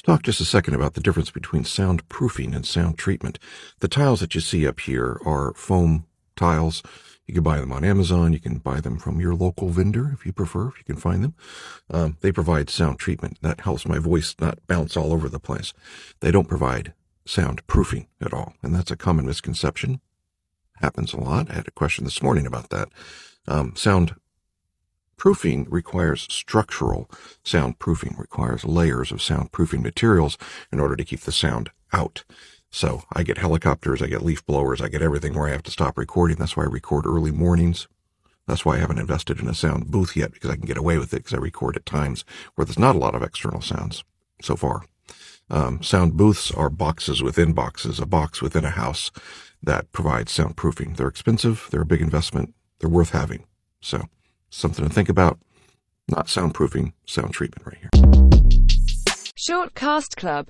Let's talk just a second about the difference between soundproofing and sound treatment. The tiles that you see up here are foam tiles. You can buy them on Amazon. You can buy them from your local vendor if you prefer, if you can find them. Um, they provide sound treatment. That helps my voice not bounce all over the place. They don't provide soundproofing at all. And that's a common misconception. Happens a lot. I had a question this morning about that. Um, sound proofing requires structural soundproofing, requires layers of soundproofing materials in order to keep the sound out. So I get helicopters, I get leaf blowers, I get everything where I have to stop recording. That's why I record early mornings. That's why I haven't invested in a sound booth yet because I can get away with it because I record at times where there's not a lot of external sounds so far. Um, sound booths are boxes within boxes, a box within a house that provides soundproofing. They're expensive. They're a big investment. They're worth having. So something to think about. Not soundproofing, sound treatment right here. Shortcast Club